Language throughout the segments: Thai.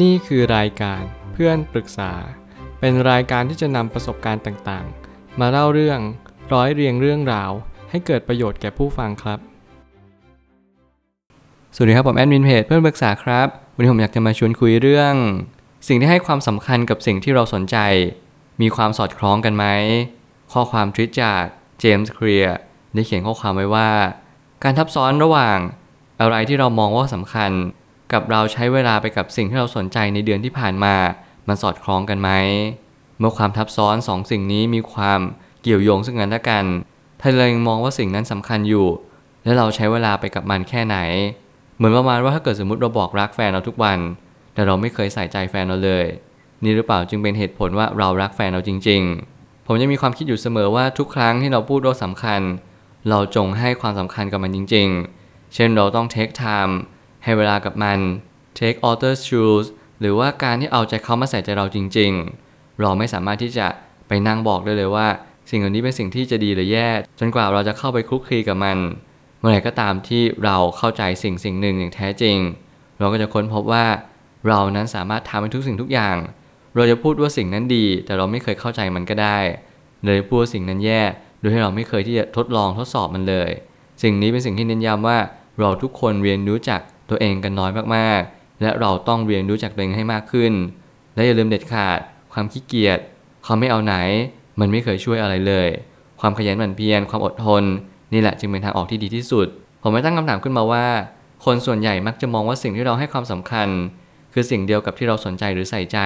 นี่คือรายการเพื่อนปรึกษา เป็นรายการที่จะนำประสบการณ์ต่างๆ มาเล่าเรื่องร้อยเรียงเรื่องราว ให้เกิดประโยชน์แก่ผู้ฟังครับ สวัสดีครับผมแอดมินเพจเพื่อนปรึกษาครับ วันนี้ผมอยากจะมาชวนคุยเรื่อง สิ่งที่ให้ความสำคัญกับสิ่งที่เราสนใจ มีความสอดคล้องกันไหม ข้อความทวิตจากเจมส์เคลียร์ได้เขียนข้อความไว้ว่า การทับซ้อนระหว่าง อะไรที่เรามองว่าสำคัญ กับเราใช้เวลาไปกับสิ่งที่เราสนใจในเดือนที่ผ่านมา มันสอดคล้องกันไหม เมื่อความทับซ้อนสองสิ่งนี้มีความเกี่ยวโยงซึ่งกันและกัน ถ้าเรายังมองว่าสิ่งนั้นสำคัญอยู่ และเราใช้เวลาไปกับมันแค่ไหน เหมือนประมาณว่าถ้าเกิดสมมติเราบอกรักแฟนเราทุกวัน แต่เราไม่เคยใส่ใจแฟนเราเลย นี่หรือเปล่าจึงเป็นเหตุผลว่าเรารักแฟนเราจริง ๆ ผมยังมีความคิดอยู่เสมอว่าทุกครั้งที่เราพูดว่าสำคัญ เราจงให้ความสำคัญกับมันจริง ๆ เช่นเราต้อง take time ให้เวลากับมัน take others shoes หรือว่าการที่เอาใจเขามาใส่ใจเราจริง ๆ เราไม่สามารถที่จะไปนั่งบอกได้เลยว่า สิ่งเหล่านี้เป็นสิ่งที่จะดีหรือแย่ จนกว่าเราจะเข้าไปคลุกคลีกับมัน เมื่อไหร่ก็ตามที่เราเข้าใจสิ่งสิ่งหนึ่งอย่างแท้จริง เราก็จะค้นพบว่า เรานั้นสามารถทำให้ทุกสิ่งทุกอย่าง เราจะพูดว่าสิ่งนั้นดี แต่เราไม่เคยเข้าใจมันก็ได้เลยพูดว่าสิ่งนั้นแย่โดยที่เราไม่เคยที่จะทดลองทดสอบมันเลย สิ่งนี้เป็นสิ่งที่เน้นย้ำว่าเราทุกคนเรียนรู้จัก ตัวเองกันน้อยมากๆ และเราต้องเรียนรู้จักตัวเองให้มากขึ้น และอย่าลืมเด็ดขาด ความขี้เกียจความไม่เอาไหน มันไม่เคยช่วยอะไรเลย ความขยันหมั่นเพียรความอดทน นี่แหละจึงเป็นทางออกที่ดีที่สุด ผมไม่ตั้งคำถามขึ้นมาว่า คนส่วนใหญ่มักจะมองว่าสิ่งที่เราให้ความสำคัญ คือสิ่งเดียวกับที่เราสนใจหรือใส่ใจ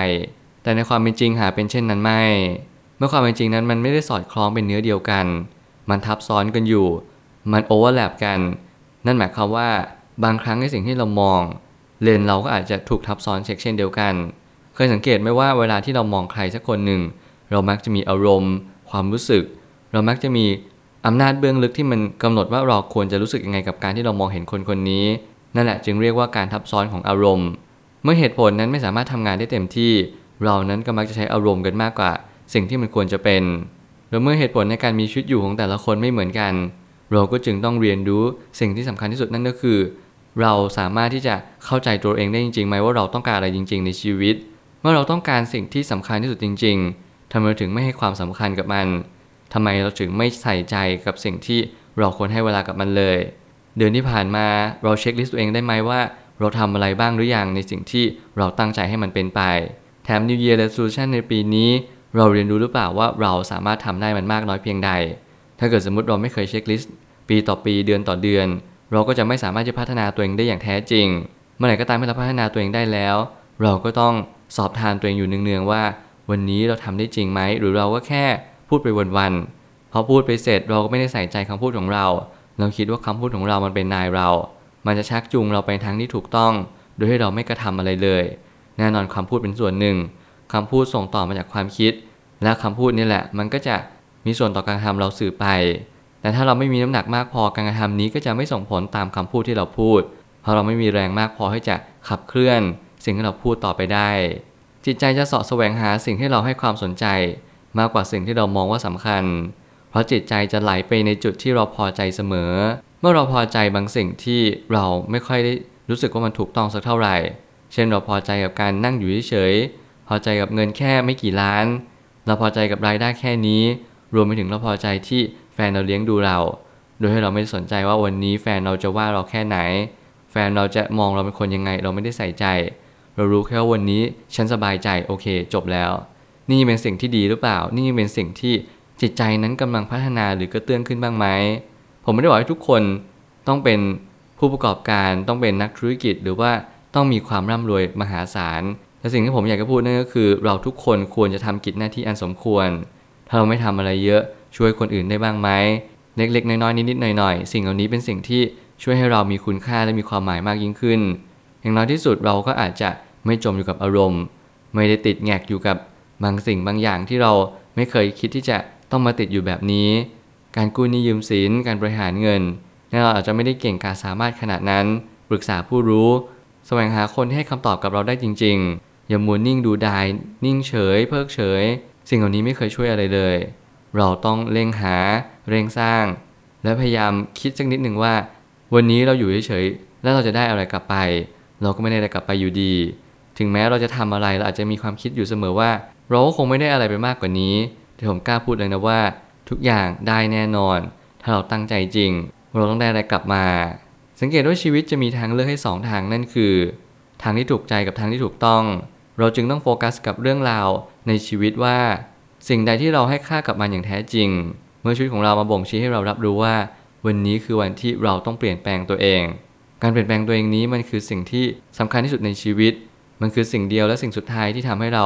แต่ในความเป็นจริงหาเป็นเช่นนั้นไม่ เมื่อความเป็นจริงนั้นมันไม่ได้สอดคล้องเป็นเนื้อเดียวกัน มันทับซ้อนกันอยู่ มันโอเวอร์แลปกัน นั่นหมายความว่า บางครั้งในสิ่งที่เรามอง เลนเราก็อาจจะถูกทับซ้อนเช็คเช่นเดียวกัน เคยสังเกตไหมว่าเวลาที่เรามองใครสักคนหนึ่ง เรามักจะมีอารมณ์ ความรู้สึก เรามักจะมีอำนาจเบื้องลึกที่มันกำหนดว่าเราควรจะรู้สึกยังไงกับการที่เรามองเห็นคนคนนี้ นั่นแหละจึงเรียกว่าการทับซ้อนของอารมณ์ เมื่อเหตุผลนั้นไม่สามารถทำงานได้เต็มที่ เรานั้นก็มักจะใช้อารมณ์กันมากกว่า สิ่งที่มันควรจะเป็นแล้วเมื่อเหตุผลในการมีชีวิตอยู่ของแต่ละคนไม่เหมือนกัน เราก็จึงต้องเรียนรู้สิ่งที่สำคัญที่สุดนั่นก็คือ เราสามารถที่จะเข้าใจตัวเองได้จริงๆไหมว่าเราต้องการอะไรจริง ๆ ในชีวิต เมื่อเราต้องการสิ่งที่สำคัญที่สุดจริง ๆทำไมถึงไม่ให้ความสำคัญกับมันทำไมเราถึงไม่ใส่ใจกับสิ่งที่เราควรให้เวลากับมันเลย เดือนที่ผ่านมาเราเช็คลิสต์ตัวเองได้ไหมว่า เราทำอะไรบ้างหรือยังในสิ่งที่เราตั้งใจให้มันเป็นไป แถม New Year Resolution ในปีนี้ เราเรียนรู้หรือเปล่าว่าเราสามารถทำได้มันมากน้อยเพียงใด ถ้าเกิดสมมติเราไม่เคยเช็คลิสต์ปีต่อปีเดือนต่อเดือน เราก็จะไม่สามารถจะพัฒนาตัวเองได้อย่างแท้จริง เมื่อไหร่ก็ตามที่เราพัฒนาตัวเองได้แล้ว เราก็ต้องสอบทานตัวเองอยู่เนืองๆว่า วันนี้เราทำได้จริงไหมหรือเราก็แค่พูดไปวันๆพอพูดไปเสร็จเราก็ไม่ได้ใส่ใจคำพูดของเรา เราคิดว่าคำพูดของเรามันเป็นนายเรา มันจะชักจูงเราไปทางที่ถูกต้อง โดยให้เราไม่กระทำอะไรเลย แน่นอนคำพูดเป็นส่วนหนึ่งคำพูดส่งต่อมาจากความคิด และคำพูดนี่แหละ มันก็จะมีส่วนต่อการกระทำเราสื่อไป แต่ถ้าเราไม่มีน้ำหนักมากพอการกระทำนี้ก็จะไม่ส่งผลตามคำพูดที่เราพูด เพราะเราไม่มีแรงมากพอให้จะขับเคลื่อน สิ่งที่เราพูดต่อไปได้ จิตใจจะสาะแสวงหาสิ่งที่เราให้ความสนใจ มากกว่าสิ่งที่เรามองว่าสำคัญ เพราะจิตใจจะไหลไปในจุดที่เราพอใจเสมอ เมื่อเราพอใจบางสิ่งที่เราไม่ค่อยได้รู้สึกว่ามันถูกต้องสักเท่าไหร่ เช่นเราพอใจกับการนั่งอยู่เฉยพอใจกับเงินแค่ไม่กี่ล้าน เราพอใจกับรายได้แค่นี้ รวมไปถึงเราพอใจที่ แฟนเราเลี้ยงดูเรา โดยให้เราไม่สนใจว่าวันนี้แฟนเราจะว่าเราแค่ไหน แฟนเราจะมองเราเป็นคนยังไง เราไม่ได้ใส่ใจ เรารู้แค่ว่าวันนี้ฉันสบายใจโอเค จบแล้ว นี่เป็นสิ่งที่ดีหรือเปล่า นี่เป็นสิ่งที่จิตใจนั้นกำลังพัฒนาหรือกระเตื้องขึ้นบ้างไหมผมไม่ได้บอกให้ทุกคนต้องเป็นผู้ประกอบการต้องเป็นนักธุรกิจหรือว่าต้องมีความร่ำรวยมหาศาลแต่สิ่งที่ผมอยากจะพูดนั่นก็คือ เราทุกคนควรจะทำกิจหน้าที่อันสมควร ถ้าเราไม่ทำอะไรเยอะ ช่วยคนอื่นได้บ้างไหมเล็กๆ น้อยๆนิดๆหน่อยๆ สิ่งเหล่านี้เป็นสิ่งที่ช่วยให้เรามีคุณค่าและมีความหมายมากยิ่งขึ้น อย่างน้อยที่สุดเราก็อาจจะไม่จมอยู่กับอารมณ์ ไม่ได้ติดแงกอยู่กับบางสิ่งบางอย่างที่เราไม่เคยคิดที่จะต้องมาติดอยู่แบบนี้ การกู้หนี้ยืมสิน การบริหารเงินเราอาจจะไม่ได้เก่งกาจสามารถขนาดนั้น ปรึกษาผู้รู้ แสวงหาคนที่ให้คำตอบกับเราได้จริง ๆ อย่ามัวนิ่งดูดาย นิ่งเฉย เพิกเฉย สิ่งเหล่านี้ไม่เคยช่วยอะไรเลย เราต้องเร่งหาเร่งสร้าง และพยายามคิดสักนิดหนึ่งว่า วันนี้เราอยู่เฉยๆแล้วเราจะได้อะไรกลับไป เราก็ไม่ได้อะไรกลับไปอยู่ดี ถึงแม้เราจะทำอะไรเราอาจจะมีความคิดอยู่เสมอว่า เราก็คงไม่ได้อะไรไปมากกว่านี้แต่ผมกล้าพูดเลยนะว่า ทุกอย่างได้แน่นอน ถ้าเราตั้งใจจริง เราต้องได้อะไรกลับมา สังเกตว่าชีวิตจะมีทางเลือกให้สองทางนั่นคือ ทางที่ถูกใจกับทางที่ถูกต้อง เราจึงต้องโฟกัสกับเรื่องราวในชีวิตว่า สิ่งใดที่เราให้ค่ากับมันอย่างแท้จริง เมื่อชีวิตของเรามาบ่งชี้ให้เรารับรู้ว่า วันนี้คือวันที่เราต้องเปลี่ยนแปลงตัวเอง การเปลี่ยนแปลงตัวเองนี้มันคือสิ่งที่สำคัญที่สุดในชีวิต มันคือสิ่งเดียวและสิ่งสุดท้ายที่ทำให้เรา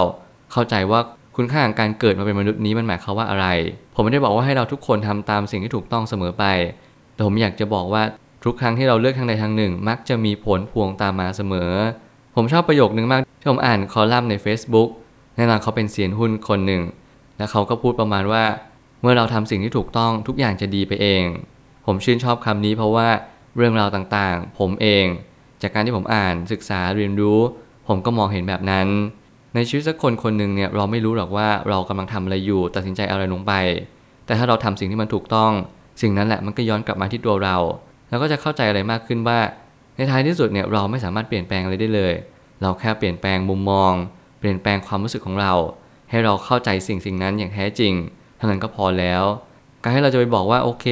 เข้าใจว่าคุณค่าของการเกิดมาเป็นมนุษย์นี้มันหมายความว่าอะไร ผมไม่ได้บอกว่าให้เราทุกคนทำตามสิ่งที่ถูกต้องเสมอไป แต่ผมอยากจะบอกว่าทุกครั้งที่เราเลือกทางใดทางหนึ่ง มักจะมีผลพวงตามมาเสมอ ผมชอบประโยคนึงมากที่ผมอ่านคอลัมน์ใน Facebook แน่นอนเขาเป็นเซียนหุ้นคนหนึ่ง และเขาก็พูดประมาณว่า เมื่อเราทำสิ่งที่ถูกต้องทุกอย่างจะดีไปเอง ผมชื่นชอบคำนี้เพราะว่าเรื่องราวต่างๆ ผมเอง จากการที่ผมอ่านศึกษาเรียนรู้ ผมก็มองเห็นแบบนั้น ในชีวิตสักคนคนหนึ่งเนี่ยเราไม่รู้หรอกว่าเรากำลังทำอะไรอยู่ตัดสินใจอะไรลงไป แต่ถ้าเราทำสิ่งที่มันถูกต้อง สิ่งนั้นแหละมันก็ย้อนกลับมาที่ตัวเรา แล้วก็จะเข้าใจอะไรมากขึ้นว่า ในท้ายที่สุดเนี่ยเราไม่สามารถเปลี่ยนแปลงอะไรได้เลย เราแค่เปลี่ยนแปลงมุมมอง เปลี่ยนแปลงความรู้สึกของเรา ให้เราเข้าใจสิ่งสิ่งนั้นอย่างแท้จริงเท่านั้นก็พอแล้ว การให้เราจะไปบอกว่าโอเค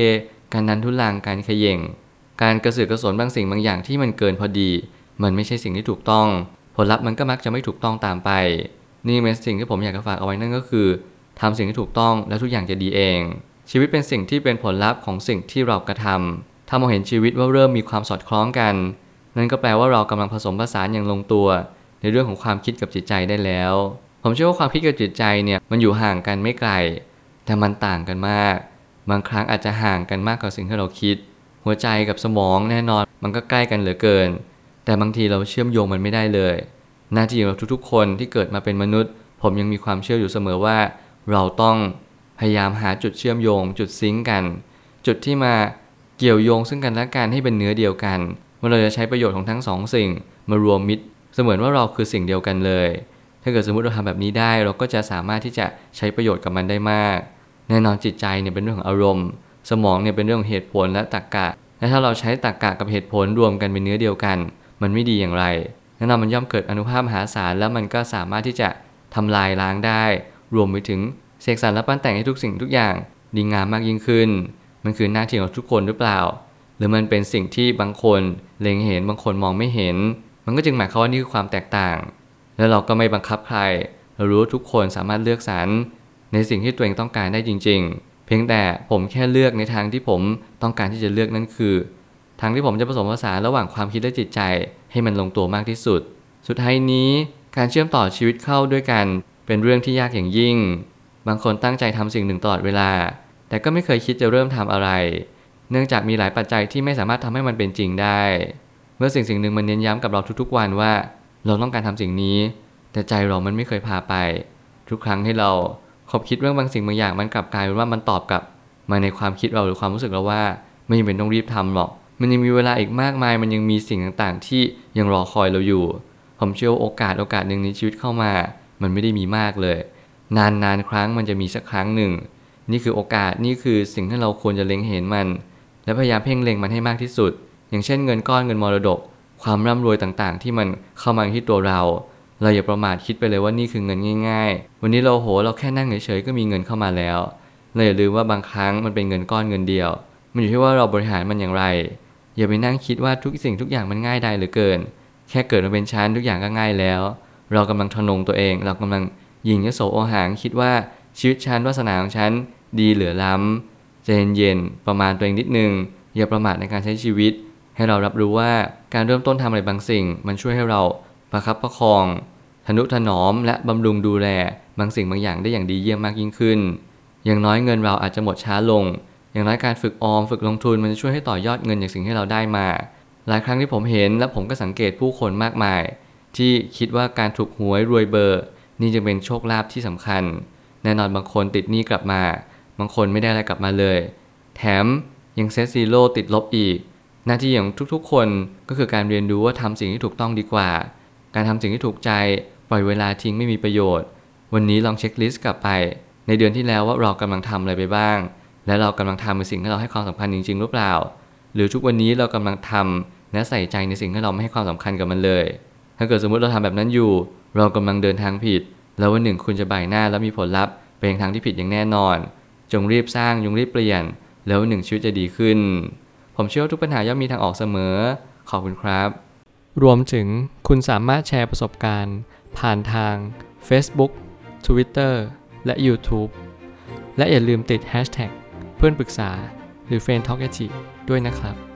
การนันทุลังการขย่งการกระสือกระสนบางสิ่งบางอย่างที่มันเกินพอดี มันไม่ใช่สิ่งที่ถูกต้อง ผลลัพธ์มันก็มักจะไม่ถูกต้องตามไป นี่เป็นสิ่งที่ผมอยากจะฝากเอาไว้นั่นก็คือทำสิ่งที่ถูกต้องแล้วทุกอย่างจะดีเอง ชีวิตเป็นสิ่งที่เป็นผลลัพธ์ของสิ่งที่เรากระทำถ้าเราเห็นชีวิตว่าเริ่มมีความสอดคล้องกัน นั่นก็แปลว่าเรากำลังผสมผสานอย่างลงตัว ในเรื่องของความคิดกับจิตใจได้แล้ว ผมเชื่อว่าความคิดกับจิตใจเนี่ยมันอยู่ห่างกันไม่ไกล แต่มันต่างกันมาก บางครั้งอาจจะห่างกันมากกว่าสิ่งที่เราคิด หัวใจกับสมองแน่นอน มันก็ใกล้กันเหลือเกิน แต่บางทีเราเชื่อมโยงมันไม่ได้เลย หน้าที่ของเราทุกๆ คนที่เกิดมาเป็นมนุษย์ ผมยังมีความเชื่ออยู่เสมอว่า เราต้องพยายามหาจุดเชื่อมโยง จุดซิงก์กัน จุดที่มาเกี่ยวโยงซึ่งกันและกันให้เป็นเนื้อเดียวกันว่าเราจะใช้ประโยชน์ของทั้งสองสิ่ง มารวมมิตร เสมือนว่าเราคือสิ่งเดียวกันเลย ถ้าเกิดสมมติเราทำแบบนี้ได้ เราก็จะสามารถที่จะใช้ประโยชน์กับมันได้มาก แน่นอนจิตใจเนี่ยเป็นเรื่องของอารมณ์ สมองเนี่ยเป็นเรื่องของเหตุผลและตรรกะและถ้าเราใช้ตรรกะกับเหตุผลรวมกันเป็นเนื้อเดียวกัน มันไม่ดีอย่างไรแน่นอนมันย่อมเกิดอนุภาพมหาศาลแล้วมันก็สามารถที่จะทำลายล้างได้ รวมไปถึงเสกสรรและปั้นแต่งให้ทุกสิ่งทุกอย่างดีงามมากยิ่งขึ้น มันคือหน้าที่ของทุกคนหรือเปล่า หรือมันเป็นสิ่งที่บางคนเล็งเห็นบางคนมองไม่เห็น มันก็จึงหมายความว่านี่คือความแตกต่าง แล้วเราก็ไม่บังคับใครเรารู้ว่าทุกคนสามารถเลือกสรรในสิ่งที่ตัวเองต้องการได้จริง ๆ เพียงแต่ผมแค่เลือกในทางที่ผมต้องการที่จะเลือกนั่นคือ ทางที่ผมจะผสมผสานระหว่างความคิดและจิตใจ ให้มันลงตัวมากที่สุด สุดท้ายนี้การเชื่อมต่อชีวิตเข้าด้วยกัน เป็นเรื่องที่ยากอย่างยิ่ง บางคนตั้งใจทำสิ่งหนึ่งตลอดเวลา แต่ก็ไม่เคยคิดจะเริ่มทำอะไร เนื่องจากมีหลายปัจจัยที่ไม่สามารถทำให้มันเป็นจริงได้ เมื่อสิ่งสิ่งหนึ่งมันเน้นย้ำกับเราทุกๆวันว่า เราต้องการทำสิ่งนี้ แต่ใจเรามันไม่เคยพาไป ทุกครั้งที่เราคบคิดเรื่องบางสิ่งบางอย่างมันกลับกลายเป็นว่ามันตอบกลับมาในความคิดเราหรือความรู้สึกเราว่า ไม่จำเป็นต้องรีบทำหรอก มันยังมีเวลาอีกมากมาย มันยังมีสิ่งต่างๆ ที่ยังรอคอยเราอยู่ ผมเชื่อว่าโอกาสโอกาสหนึ่งในชีวิตเข้ามา มันไม่ได้มีมากเลย นานนานครั้งมันจะมีสักครั้งหนึ่ง นี่คือโอกาสนี่คือสิ่งที่เราควรจะเล็งเห็นมัน และพยายามเพ่งเล็งมันให้มากที่สุด อย่างเช่นเงินก้อนเงินมรดก ความร่ำรวยต่างๆ ที่มันเข้ามาที่ตัวเรา เราอย่าประมาทคิดไปเลยว่านี่คือเงินง่าย ๆ วันนี้เราโหเราแค่นั่งเฉยๆก็มีเงินเข้ามาแล้วเราอย่าลืมว่าบางครั้งมันเป็นเงินก้อนเงินเดียว มันอยู่ที่ว่าเราบริหารมันอย่างไร อย่าไปนั่งคิดว่าทุกสิ่งทุกอย่างมันง่ายได้หลือเกิน แค่เกิดมาเป็นชั้นทุกอย่างก็ง่ายแล้ว เรากำลังทนงตัวเอง เรากำลังยิงยโสโอหางคิดว่าชีวิตฉันวาสนาของฉันดีเหลือล้ำใจเย็นๆประมาณตัวเองนิดนึงอย่าประมาทในการใช้ชีวิต ให้เรารับรู้ว่าการเริ่มต้นทำอะไรบางสิ่ง มันช่วยให้เราประคับประคอง ทนุถนอม และบำรุงดูแลบางสิ่งบางอย่างได้อย่างดีเยี่ยมมากยิ่งขึ้น อย่างน้อยเงินเราอาจจะหมดช้าลง อย่างน้อยการฝึกออมฝึกลงทุนมันจะช่วยให้ต่อยอดเงินจากสิ่งที่เราได้มา หลายครั้งที่ผมเห็นและผมก็สังเกตผู้คนมากมาย ที่คิดว่าการถูกหวยรวยเบอร์ นี่จะเป็นโชคลาภที่สำคัญ แน่นอนบางคนติดหนี้กลับมา บางคนไม่ได้อะไรกลับมาเลย แถมยัง set zero ติดลบอีก หน้าที่ของทุกๆ คนก็คือการเรียนรู้ว่าทำสิ่งที่ถูกต้องดีกว่า การทำสิ่งที่ถูกใจปล่อยเวลาทิ้งไม่มีประโยชน์ วันนี้ลอง checklist กลับไป ในเดือนที่แล้วว่าเรากำลังทำอะไรไปบ้าง และเรากำลังทำในสิ่งที่เราให้ความสำคัญจริง ๆ หรือเปล่า หรือทุกวันนี้เรากำลังทำและใส่ใจในสิ่งที่เราไม่ให้ความสำคัญกับมันเลย ถ้าเกิดสมมติเราทำแบบนั้นอยู่ เรากำลังเดินทางผิด แล้ววันหนึ่งคุณจะบ่ายหน้าแล้วมีผลลัพธ์ไปในทางที่ผิดอย่างแน่นอน จงรีบสร้างจงรีบเปลี่ยน แล้ววันหนึ่งชีวิตจะดีขึ้น ผมเชื่อว่าทุกปัญหาย่อมมีทางออกเสมอ ขอบคุณครับ รวมถึงคุณสามารถแชร์ประสบการณ์ ผ่านทาง Facebook Twitter และ YouTube และอย่าลืมติด Hashtag เพื่อนปรึกษาหรือ f r ร e n d t a l k ด้วยนะครับ